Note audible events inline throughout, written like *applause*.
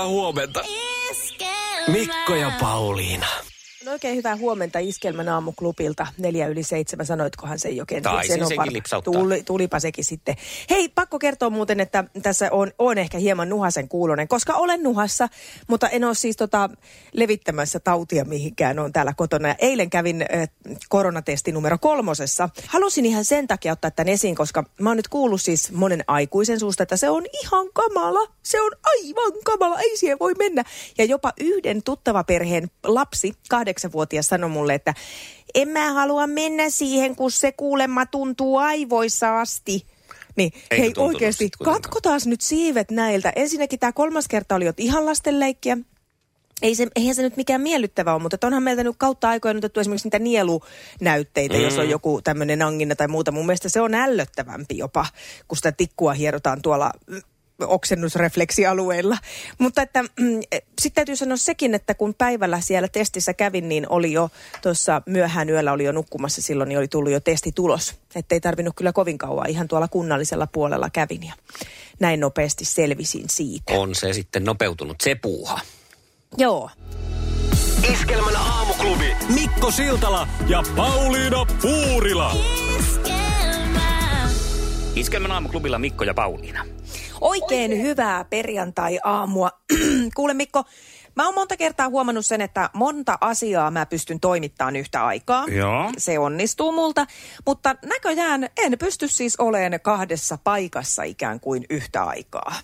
hyvää huomenta. Mikko ja Pauliina. No oikein hyvää huomenta Iskelmän aamuklubilta. Neljä yli seitsemän, sanoitkohan se jo kenties. Taisin Sen on senkin var- lipsauttaa. Tuli, tulipa sekin sitten. Hei, pakko kertoa muuten, että tässä on, on ehkä hieman nuhasen kuulonen, koska olen nuhassa, mutta en ole siis tota levittämässä tautia mihinkään. on täällä kotona. Ja eilen kävin äh, koronatesti numero kolmosessa. Halusin ihan sen takia ottaa tämän esiin, koska mä oon nyt kuullut siis monen aikuisen suusta, että se on ihan kamala. Se on aivan kamala, ei siihen voi mennä. Ja jopa yhden tuttavaperheen lapsi, kahdeksanvuotias, sanoi mulle, että en mä halua mennä siihen, kun se kuulemma tuntuu aivoissa asti. Niin, Eikö hei oikeasti, katkotaas nyt siivet näiltä. Ensinnäkin tämä kolmas kerta oli jo ihan lastenleikkiä. Ei se, eihän se nyt mikään miellyttävä ole, mutta onhan meiltä nyt kautta aikoina otettu esimerkiksi niitä nielunäytteitä, mm. jos on joku tämmöinen angina tai muuta. Mun mielestä se on ällöttävämpi jopa, kun sitä tikkua hierotaan tuolla mm, oksennusrefleksialueilla. Mutta että mm, sitten täytyy sanoa sekin, että kun päivällä siellä testissä kävin, niin oli jo tuossa myöhään yöllä oli jo nukkumassa silloin, niin oli tullut jo testitulos. Että ei tarvinnut kyllä kovin kauan, ihan tuolla kunnallisella puolella kävin ja näin nopeasti selvisin siitä. On se sitten nopeutunut se puuha. Joo. Iskelmän aamuklubi. Mikko Siltala ja Pauliina Puurila. Iskelmän aamuklubilla Mikko ja Pauliina. Oikein hyvää perjantai-aamua. *clears throat* Kuule Mikko, mä oon monta kertaa huomannut sen, että monta asiaa mä pystyn toimittamaan yhtä aikaa. Joo. Se onnistuu multa, mutta näköjään en pysty siis olemaan kahdessa paikassa ikään kuin yhtä aikaa.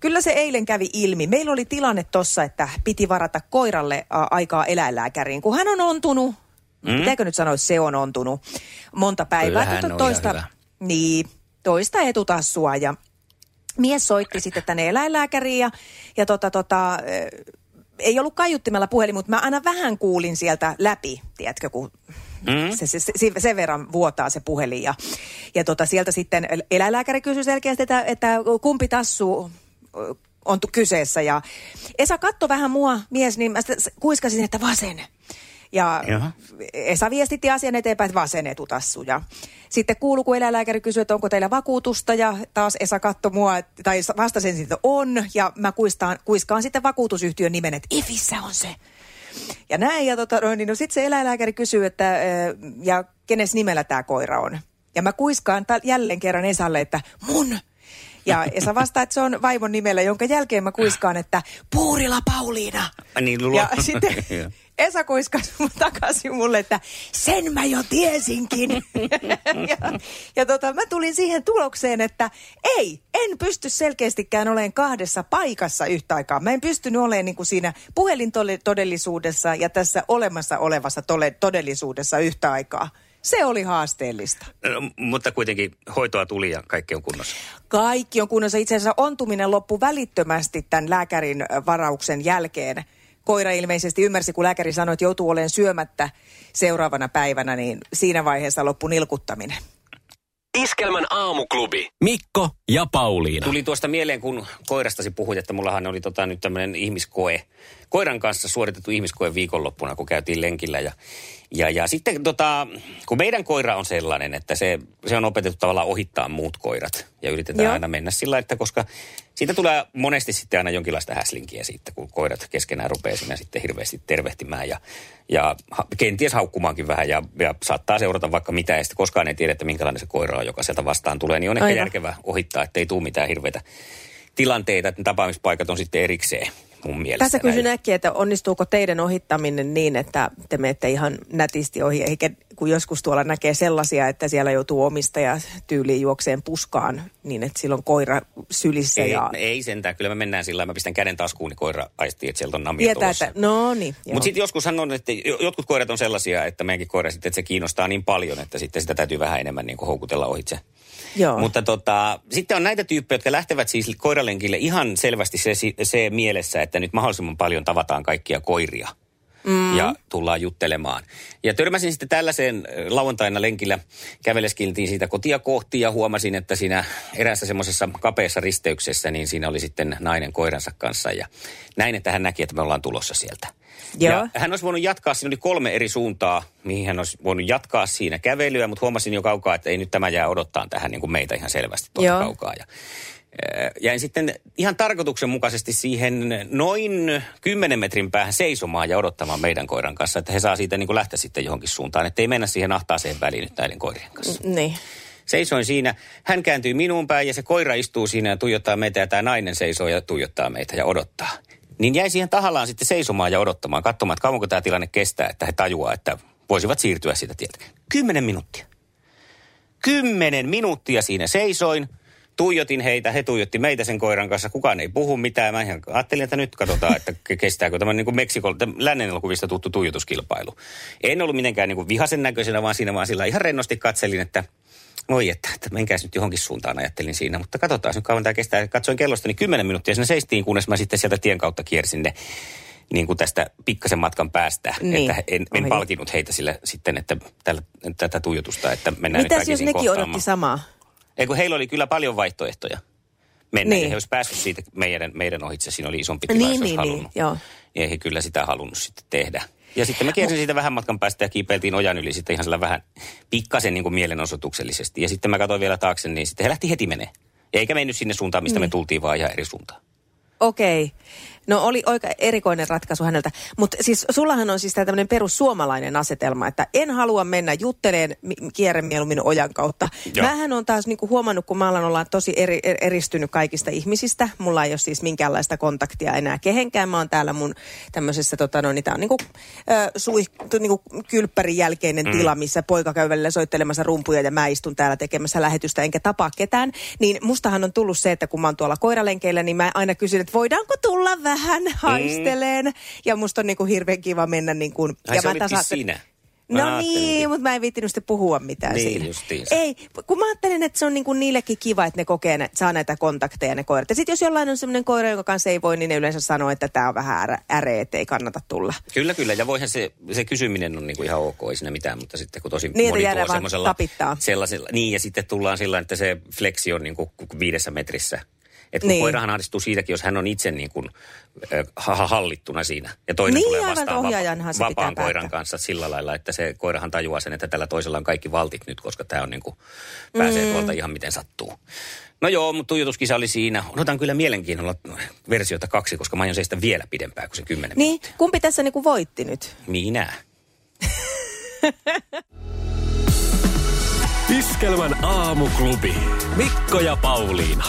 Kyllä se eilen kävi ilmi. Meillä oli tilanne tossa, että piti varata koiralle aikaa eläinlääkäriin, kun hän on ontunut. Mm? Pitääkö nyt sanoa, se on ontunut monta päivää. Kyllä hän mutta on toista, hyvä. niin, toista etutassua ja mies soitti sitten tänne eläinlääkäriin ja, ja tota, tota, eh, ei ollut kaiuttimella puhelin, mutta mä aina vähän kuulin sieltä läpi, tiedätkö, kun mm. se, se, se, sen verran vuotaa se puhelin. Ja, ja tota, sieltä sitten eläinlääkäri kysyi selkeästi, että, että kumpi tassu ö, on tu- kyseessä. Ja Esa katto vähän mua, mies, niin mä kuiskasin, että vasen. Ja Jaha. Esa viestitti asian eteenpäin, että vasen etutassu. Ja sitten kuului, kun eläinlääkäri kysyi, että onko teillä vakuutusta. Ja taas Esa katsoi mua, että- tai vastasin, että on. Ja mä kuistaan, kuiskaan sitten vakuutusyhtiön nimen, että Ifissä on se. Ja näin, ja tota, no, niin no sitten se eläinlääkäri kysyy, että ja kenes nimellä tämä koira on. Ja mä kuiskaan ta- jälleen kerran Esalle, että mun. Ja Esa vastaa, että se on vaimon nimellä, jonka jälkeen mä kuiskaan, että Puurila Pauliina. Niin, luo- Ja sitten. *laughs* Esa kuiskasi *laughs* takaisin mulle, että sen mä jo tiesinkin. *laughs* ja ja tota, mä tulin siihen tulokseen, että ei, en pysty selkeästikään olemaan kahdessa paikassa yhtä aikaa. Mä en pystynyt olemaan niin kuin siinä puhelintodellisuudessa ja tässä olemassa olevassa tole- todellisuudessa yhtä aikaa. Se oli haasteellista. No, mutta kuitenkin hoitoa tuli ja kaikki on kunnossa. Kaikki on kunnossa. Itse asiassa ontuminen loppui välittömästi tämän lääkärin varauksen jälkeen. Koira ilmeisesti ymmärsi, kun lääkäri sanoi, että joutuu olemaan syömättä seuraavana päivänä, niin siinä vaiheessa loppui nilkuttaminen. Iskelmän aamuklubi. Mikko ja Pauliina. Tuli tuosta mieleen, kun koirastasi puhuit, että mullahan oli tota nyt tämmöinen ihmiskoe. Koiran kanssa suoritettu ihmiskoe viikonloppuna, kun käytiin lenkillä. Ja, ja, ja sitten tota, kun meidän koira on sellainen, että se, se on opetettu tavallaan ohittaa muut koirat. Ja yritetään Joo. aina mennä sillä, että koska siitä tulee monesti sitten aina jonkinlaista häslinkiä siitä, kun koirat keskenään rupeaa siinä sitten hirveästi tervehtimään ja, ja kenties haukkumaankin vähän ja, ja saattaa seurata vaikka mitä ja sitten koskaan ei tiedä, että minkälainen se koira on, joka sieltä vastaan tulee, niin on ehkä Aivan. järkevää ohittaa, ettei tule mitään hirveitä tilanteita, että ne tapaamispaikat on sitten erikseen mun mielestä. Tässä kysyn äkkiä, että onnistuuko teidän ohittaminen niin, että te menette ihan nätisti ohi, eikä kun joskus tuolla näkee sellaisia, että siellä joutuu omistaja tyyliin juokseen puskaan, niin että silloin koira sylissä Ei, ja ei sentään, kyllä mä mennään sillä mä pistän käden taskuun, niin koira aistii, että sieltä on namia tietää, tulossa. että no niin. Mutta sitten joskus on, että jo- jotkut koirat on sellaisia, että meidänkin koira sitten, että se kiinnostaa niin paljon, että sitten sitä täytyy vähän enemmän niin kuin houkutella ohitse. Joo. Mutta tota, sitten on näitä tyyppejä, jotka lähtevät siis koiralenkille ihan selvästi se, se mielessä, että nyt mahdollisimman paljon tavataan kaikkia koiria mm. ja tullaan juttelemaan. Ja törmäsin sitten tällaiseen lauantaina lenkillä, käveleskiltiin siitä kotia kohti ja huomasin, että siinä eräässä semmoisessa kapeassa risteyksessä, niin siinä oli sitten nainen koiransa kanssa ja näin, että hän näki, että me ollaan tulossa sieltä. Joo. Ja hän olisi voinut jatkaa, siinä oli kolme eri suuntaa, mihin hän olisi voinut jatkaa siinä kävelyä, mutta huomasin jo kaukaa, että ei nyt tämä jää odottaa tähän niin kuin meitä ihan selvästi tuolta kaukaa. Ja, jäin sitten ihan tarkoituksenmukaisesti siihen noin 10 metrin päähän seisomaan ja odottamaan meidän koiran kanssa, että he saa siitä niin kuin lähteä sitten johonkin suuntaan, että ei mennä siihen ahtaaseen väliin nyt näiden koirien kanssa. Niin. Seisoin siinä, hän kääntyy minuun päin ja se koira istuu siinä ja tuijottaa meitä ja tämä nainen seisoo ja tuijottaa meitä ja odottaa. Niin jäi siihen tahallaan sitten seisomaan ja odottamaan, katsomaan, että kauanko tämä tilanne kestää, että he tajuaa, että voisivat siirtyä siitä tieltä. Kymmenen minuuttia. Kymmenen minuuttia siinä seisoin, tuijotin heitä, he tuijotti meitä sen koiran kanssa, kukaan ei puhu mitään. Mä ihan ajattelin, että nyt katsotaan, että ke- kestääkö tämä niin kuin Meksikon, lännen elokuvista tuttu tuijotuskilpailu. En ollut mitenkään niin kuin vihasen näköisenä, vaan siinä vaan sillä ihan rennosti katselin, että Oi, että, että menkääs nyt johonkin suuntaan, ajattelin siinä. Mutta katsotaan nyt kauan tämä kestää. Katsoin kellosta, niin 10 minuuttia siinä seistiin, kunnes mä sitten sieltä tien kautta kiersin ne niin kuin tästä pikkasen matkan päästä. Niin. Että en, en Ohi. palkinut heitä sille sitten, että tällä, tätä tuijotusta, että mennään nyt Mitäs jos väkisin nekin odotti samaa? Ei kun heillä oli kyllä paljon vaihtoehtoja mennä. Niin. Niin. He olisi päässyt siitä meidän, meidän ohitse. Siinä oli isompi Niin, tila, jos olisi niin, niin, halunnut. joo. Ei he kyllä sitä halunnut sitten tehdä. Ja sitten mä kiersin siitä vähän matkan päästä ja kiipeiltiin ojan yli sitten ihan sillä vähän pikkasen niin kuin mielenosoituksellisesti. Ja sitten mä katsoin vielä taakse, niin sitten he lähti heti menee. Eikä mennyt sinne suuntaan, mistä Niin. me tultiin, vaan ihan eri suuntaan. Okei. No oli oikein erikoinen ratkaisu häneltä. Mutta siis sullahan on siis tämä tämmöinen perussuomalainen asetelma, että en halua mennä jutteleen kierre mieluummin ojan kautta. Joo. Mähän on taas niinku huomannut, kun mä alan olla tosi eri, er- eristynyt kaikista ihmisistä. Mulla ei ole siis minkäänlaista kontaktia enää kehenkään. Mä oon täällä mun tämmöisessä, tota, no, niin tää on niinku, äh, suih, tu- niinku kylppärin jälkeinen mm. tila, missä poika käy välillä soittelemassa rumpuja ja mä istun täällä tekemässä lähetystä enkä tapaa ketään. Niin mustahan on tullut se, että kun mä oon tuolla koiralenkeillä, niin mä aina kysyn, että voidaanko tulla vähän haisteleen. Ja musta on niinku hirveän kiva mennä niin kuin... Ai ja se mä ajattelin- sinä. Mä No niin, mutta mä en viittinyt sitten puhua mitään Niin, siinä. justiinsa. Ei, kun mä ajattelen, että se on niinku niillekin kiva, että ne kokee, että saa näitä kontakteja ne koirat. Ja sitten jos jollain on sellainen koira, jonka kanssa ei voi, niin ne yleensä sanoo, että tämä on vähän äreä, että ei kannata tulla. Kyllä, kyllä. Ja voihan se, se kysyminen on niinku ihan ok, ei siinä mitään, mutta sitten kun tosi Niin, moni tuo semmoisella... tapittaa. Sellaisella, niin, ja sitten tullaan sillä että se flexi on niinku viidessä metrissä. Että kun Niin. niin. koirahan ahdistuu siitäkin, jos hän on itse niin kuin, äh, hallittuna siinä. Ja toinen Niin, tulee vastaan se vapaan koiran päättää. kanssa sillä lailla, että se koirahan tajuaa sen, että tällä toisella on kaikki valtit nyt, koska tämä on niin kuin, pääsee mm. tuolta ihan miten sattuu. No joo, mutta tuijotuskisa oli siinä. Odotan kyllä mielenkiinnolla versiota kaksi, koska mä aion seistä vielä pidempään kuin se kymmenen Niin, minuuttia. kumpi tässä niinku voitti nyt? Minä. *laughs* Iskelmän aamuklubi. Mikko ja Pauliina.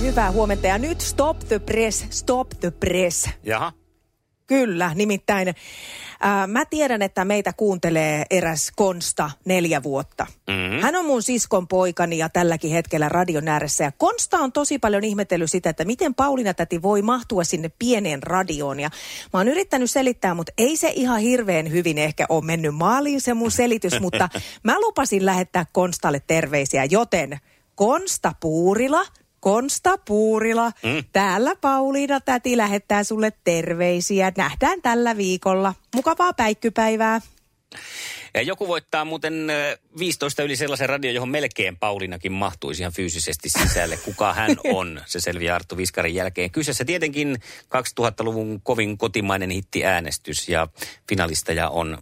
Hyvää huomenta. Ja nyt stop the press, stop the press. Jaha. Kyllä, nimittäin ää, mä tiedän, että meitä kuuntelee eräs Konsta neljä vuotta. Mm-hmm. Hän on mun siskon poikani ja tälläkin hetkellä radion ääressä. Ja Konsta on tosi paljon ihmetellyt sitä, että miten Pauliina täti voi mahtua sinne pieneen radioon. Ja mä oon yrittänyt selittää, mutta ei se ihan hirveän hyvin ehkä ole mennyt maaliin se mun selitys. mutta *laughs* mä lupasin lähettää Konstalle terveisiä, joten Konsta Puurila – Konsta Puurila, mm. täällä Pauliina täti lähettää sulle terveisiä. Nähdään tällä viikolla. Mukavaa päikkypäivää. Ja joku voittaa muuten ö, 15 yli sellaisen radio, johon melkein Paulinakin mahtuisi ihan fyysisesti sisälle. Kuka hän *laughs* on, se selviää Arttu Viskarin jälkeen. Kyseessä tietenkin 2000-luvun kovin kotimainen hittiäänestys ja finalisteja on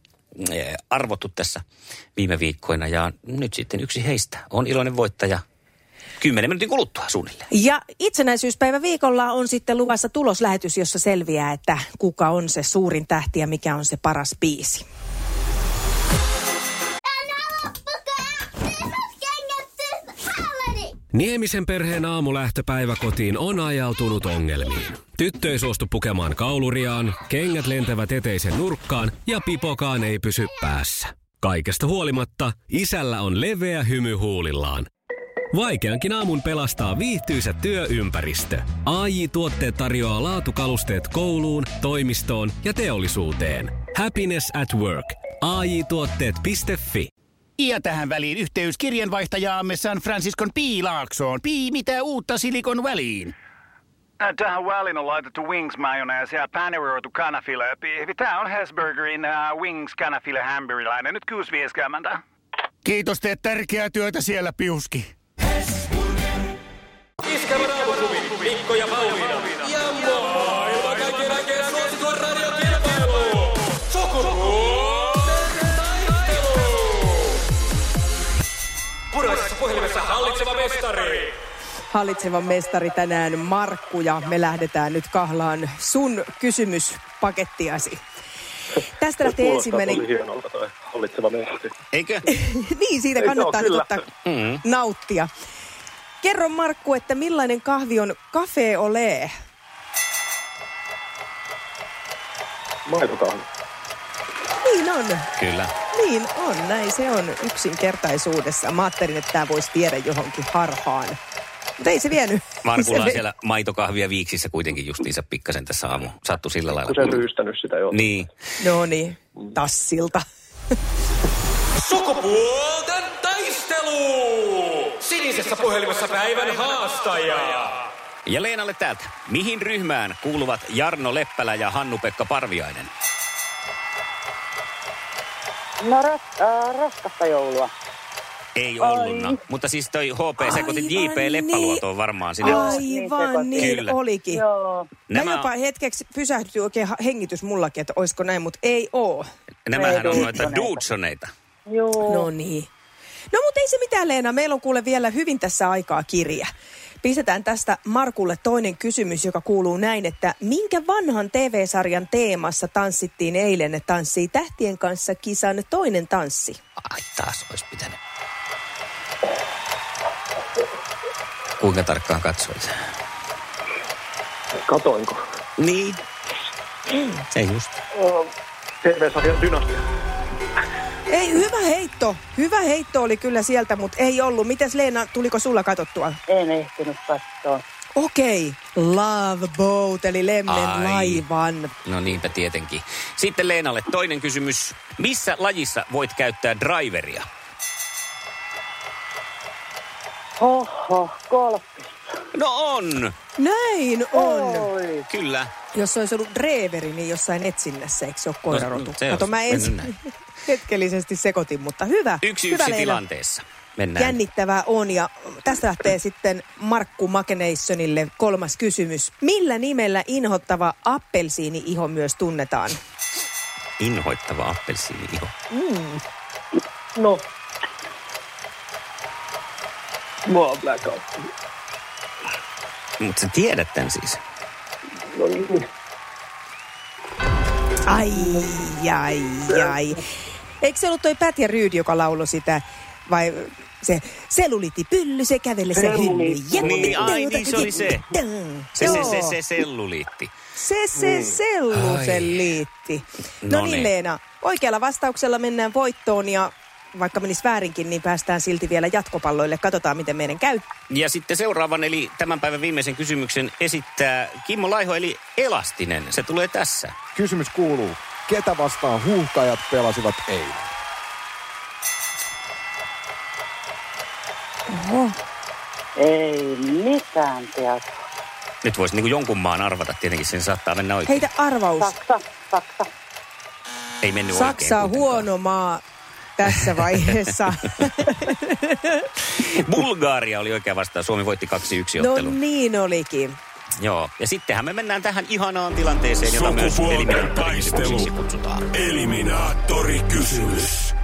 arvottu tässä viime viikkoina. Ja nyt sitten yksi heistä on iloinen voittaja 10 minuutin kuluttua suunnilleen. Ja itsenäisyyspäivä viikolla on sitten luvassa tuloslähetys, jossa selviää, että kuka on se suurin tähti ja mikä on se paras biisi. Niemisen perheen aamulähtöpäivä kotiin on ajautunut ongelmiin. Tyttö ei suostu pukemaan kauluriaan, kengät lentävät eteisen nurkkaan ja pipokaan ei pysy päässä. Kaikesta huolimatta, isällä on leveä hymy huulillaan. Vaikeankin aamun pelastaa viihtyisä työympäristö. AI Tuotteet tarjoaa laatukalusteet kouluun, toimistoon ja teollisuuteen. Happiness at work. AJ-tuotteet.fi Ja tähän väliin yhteys kirjanvaihtajaamme San Franciscon Piilaaksoon. Pii, mitä uutta Silikon väliin? Äh, Tähän väliin on laitettu wings mayonnaise ja paneroitu kanafila. Tämä on Hesburgerin uh, wings kanafila hamburilainen. Nyt 6.50. Kiitos, teet tärkeää työtä siellä, Piuski. Iskävä raamuklubi, Mikko ja Pauliina. Ja maailman kaikkien aikeen suosituen radiokilpailu. Sukupuolten taistelu. Puraisessa puhelimessa hallitseva mestari. Hallitseva mestari tänään Markku ja me lähdetään nyt kahlaan sun kysymyspakettiasi. Tästä lähtee ensimmäinen... Tosi hienolta toi hallitseva mestari. Eikö? *laughs* niin, siitä Ei, kannattaa joo, nyt ottaa nauttia. Kerro Markku, että millainen kahvi on Cafe Ole? Maitokahvi. Niin on. Kyllä. Niin on, näin se on yksinkertaisuudessa. Mä ajattelin, että tämä voisi viedä johonkin harhaan. Mutta ei se vienyt. *laughs* Markulla on siellä maitokahvia viiksissä kuitenkin justiinsa pikkasen tässä aamu. Sattu sillä lailla. Kun se ryystänyt sitä jo. Niin. No niin, tassilta. Sukupuolten taistelu. Sinisessä puhelimessa päivän haastaja. Ja Leenalle täältä. Mihin ryhmään kuuluvat Jarno Leppälä ja Hannu-Pekka Parviainen? No ras, äh, raskasta joulua. Ei ollutna. Mutta siis toi HP sekoitit Aivan JP Leppäluoto on varmaan sinne. Aivan niin Kyllä. olikin. Joo. Mä Nämä- jopa hetkeksi pysähtyi oikein hengitys mullakin, että olisiko näin, mutta ei oo. Nämähän on Ei noita Dudsoneita. Dudsoneita. Joo. No niin. No mutta ei se mitään Leena, meillä on kuule vielä hyvin tässä aikaa kirja. Pistetään tästä Markulle toinen kysymys, joka kuuluu näin, että minkä vanhan TV-sarjan teemassa tanssittiin eilen ne tanssii tähtien kanssa kisan toinen tanssi? Ai taas olisi pitänyt. Kuinka tarkkaan katsoit? Katoinko? Niin. Se just. TV-sarjan dynastia. Ei, hyvä heitto. Hyvä heitto oli kyllä sieltä, mutta ei ollut. Mites Leena, tuliko sulla katsottua? En ehtinyt katsoa. Okei. Love Boat, eli Lemmen Ai. laivan. No niinpä tietenkin. Sitten Leenalle toinen kysymys. Missä lajissa voit käyttää driveria? Hoho, golfi. No on. Näin on. Oi. Kyllä. Jos olisi ollut dreveri, niin jossain etsinnässä, eikö se ole koirarotu? no, se Kato, mä ensin näin. *laughs* hetkellisesti sekoitin, mutta hyvä. Yksi hyvä yksi tilanteessa. Mennään. Jännittävää on ja tästä lähtee sitten Markku Makeneissonille kolmas kysymys. Millä nimellä inhottava appelsiini-iho myös tunnetaan? Inhoittava appelsiini-iho. No. Mua on blackout. Mutta sä tiedät tämän siis. No niin. Ai, ai, ai. Eikö se ollut toi Pätjä Ryydi, joka lauloi sitä, vai se selluliittipylly, se kävele se hylly. Niin, ai niin, se oli se. Se, se, se, se selluliitti. Se, se, sellu, se liitti. No, No niin, niin. Leena. Oikealla vastauksella mennään voittoon ja vaikka menisi väärinkin, niin päästään silti vielä jatkopalloille. Katsotaan, miten meidän käy. Ja sitten seuraavan, eli tämän päivän viimeisen kysymyksen esittää Kimmo Laiho, eli Elastinen. Se tulee tässä. Kysymys kuuluu, ketä vastaan huuhkajat pelasivat eilen? Ei mitään tietoa. Nyt voisi niin jonkun maan arvata, tietenkin sen saattaa mennä oikein. Heitä arvaus. Saksa, Saksa. Ei mennyt Saksa on oikein huono maa tässä vaiheessa. *laughs* Bulgaria oli oikea vastaus. Suomi voitti 2-1 no ottelun. niin olikin. Joo. Ja sittenhän me mennään tähän ihanaan tilanteeseen, jota myös eliminaattorikysymykseksi taistelu. kutsutaan. Eliminaattori kysymys.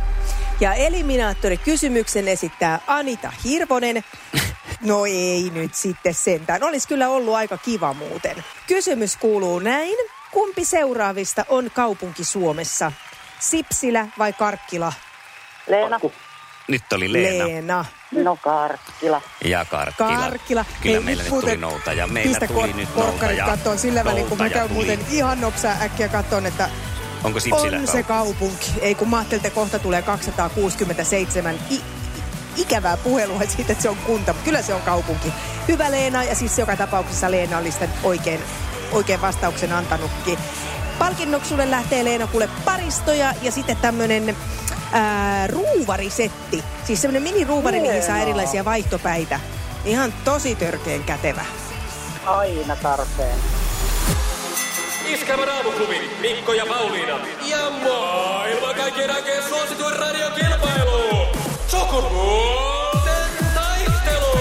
Ja eliminaattori kysymyksen esittää Anita Hirvonen. *laughs* No ei nyt sitten sentään. Olisi kyllä ollut aika kiva muuten. Kysymys kuuluu näin. Kumpi seuraavista on kaupunki Suomessa? Sipsilä vai Karkkila? Leena. Nyt oli Leena. Leena. No Karkkila. Ja Karkkila. Karkkila. Kyllä Hei, meillä nyt tuli muuten nouta ja meillä pistä tuli kor- nyt nouta korkkarit ja kattoon sillä välin, kun mä käyn tuli. muuten ihan nopsaa äkkiä kattoon, että Onko Sipsilä on se kaupunki. Ei kun mä ajattelin, että kohta tulee 267 i- ikävää puhelua siitä, että se on kunta. Mutta kyllä se on kaupunki. Hyvä Leena ja siis joka tapauksessa Leena oli sitä oikein, oikein vastauksen antanutkin. Palkinnoksi sulle lähtee Leena kuule paristoja ja sitten tämmönen ää, ruuvarisetti. Siis semmoinen mini-ruuvari, mihin saa erilaisia vaihtopäitä. Ihan tosi törkeen kätevä. Aina tarpeen. Iskävä raamuklubi, Mikko ja Pauliina. Ja maailman kaikkien aikeen suosituen radiokilpailu. Sukupuolten taistelu.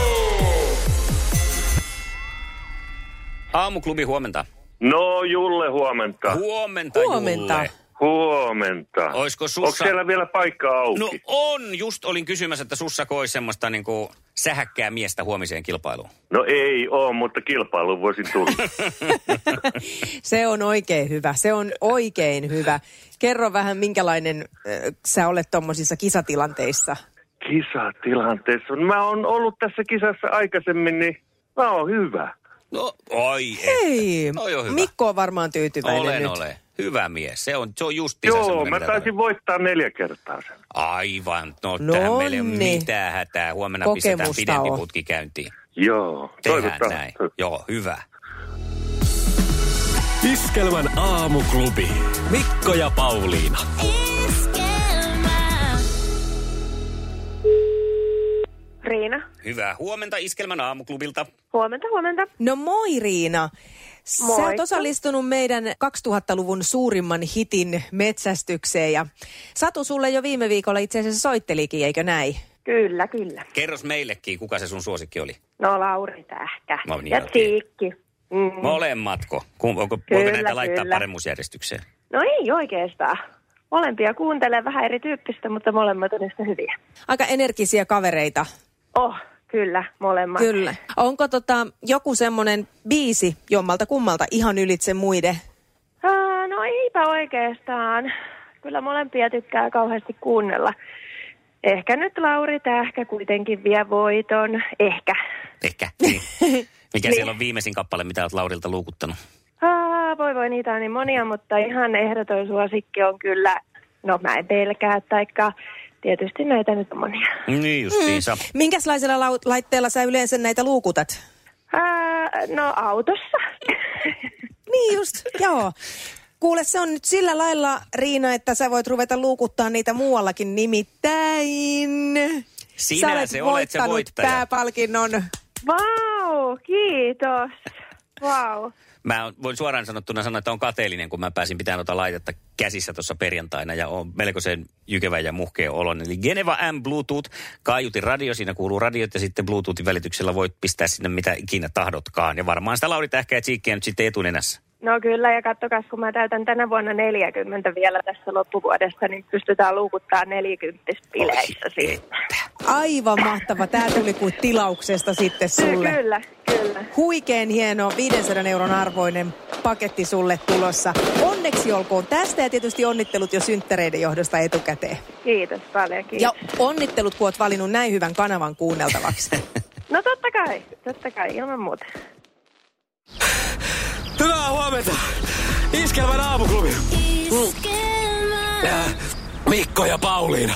Aamuklubi, huomenta. No Julle, huomenta. Huomenta, Huomenta. Julle. Huomenta. Oisko Onko sussa... siellä vielä paikkaa auki? No on, just olin kysymässä, että sussako olisi semmoista niinku sähäkkää miestä huomiseen kilpailuun. No ei oo, mutta kilpailu voisin tulla. *laughs* Se on oikein hyvä. Se on oikein hyvä. Kerro vähän, minkälainen äh, sä olet tuommoisissa kisatilanteissa. Kisatilanteessa. Mä oon ollut tässä kisassa aikaisemmin, niin mä oon hyvä. No, oi Hei, Toi on hyvä. Mikko on varmaan tyytyväinen Olen, nyt. olen. Hyvä mies. Se on, se on just Joo, mä taisin voittaa neljä kertaa sen. Aivan. No, No tähän meillä ei ole niin. mitään hätää. Huomenna Kokemusta pistetään pidempi on. putki käyntiin. Joo, Tehdään näin. Joo, hyvä. Iskelmän aamuklubi. Mikko ja Pauliina. Riina. Hyvää huomenta Iskelmän aamuklubilta. Huomenta, huomenta. No moi Riina. Sä oot osallistunut meidän 2000-luvun suurimman hitin metsästykseen ja Satu sulle jo viime viikolla itse asiassa soittelikin, eikö näin? Kyllä, kyllä. Kerros meillekin, kuka se sun suosikki oli. No Lauri Tähkä. No niin, ja. Tsiikki. Mm. Molemmatko? Kum, onko, Kyllä, voiko näitä laittaa kyllä. paremmuusjärjestykseen? No ei oikeastaan. Molempia kuuntelen vähän erityyppistä, mutta molemmat on yhtä hyviä. Aika energisiä kavereita. Oh, kyllä, molemmat. Kyllä. Onko tota joku semmoinen biisi jommalta kummalta ihan ylitse muiden? Ah, no eipä oikeastaan. Kyllä molempia tykkää kauheasti kuunnella. Ehkä nyt Lauri Tähkä kuitenkin vie voiton. Ehkä. Ehkä. Niin. *laughs* Mikä Niin. siellä on viimeisin kappale, mitä olet Laurilta luukuttanut? Ah, voi voi, niitä on niin monia, mutta ihan ehdoton suosikki on kyllä, no mä en pelkää, taikka tietysti näitä nyt on monia. Niin justiinsa. Mm. Minkälaisella lau- laitteella sä yleensä näitä luukutat? Ah, no autossa. Niin just, joo. Kuule, se on nyt sillä lailla, Riina, että sä voit ruveta luukuttaa niitä muuallakin nimittäin. Sinä sä olet se olet se voittaja. pääpalkinnon. Vau, kiitos. Vau. Mä voin suoraan sanottuna sanoa, että on kateellinen, kun mä pääsin pitämään tuota laitetta käsissä tuossa perjantaina ja on melkoisen jykevä ja muhkea olon. Eli Geneva M Bluetooth, kaiutin radio, siinä kuuluu radiot ja sitten Bluetoothin välityksellä voit pistää sinne mitä ikinä tahdotkaan. Ja varmaan sitä Lauri Tähkä ja Tsiikkiä nyt sitten etunenässä. No kyllä, ja kattokas, kun mä täytän tänä vuonna 40 vielä tässä loppuvuodesta, niin pystytään luukuttaa 40 bileissä siis. Aivan mahtava. Tämä tuli kuin tilauksesta sitten sulle. Kyllä, kyllä. Huikeen hieno 500 euron arvoinen paketti sulle tulossa. Onneksi olkoon tästä ja tietysti onnittelut jo synttäreiden johdosta etukäteen. Kiitos paljon, kiitos. Ja onnittelut, kun oot valinnut näin hyvän kanavan kuunneltavaksi. No totta kai, totta kai, ilman muuta. Hyvää huomenta. Iskelmän aamuklubi. Äh, Mikko ja Pauliina.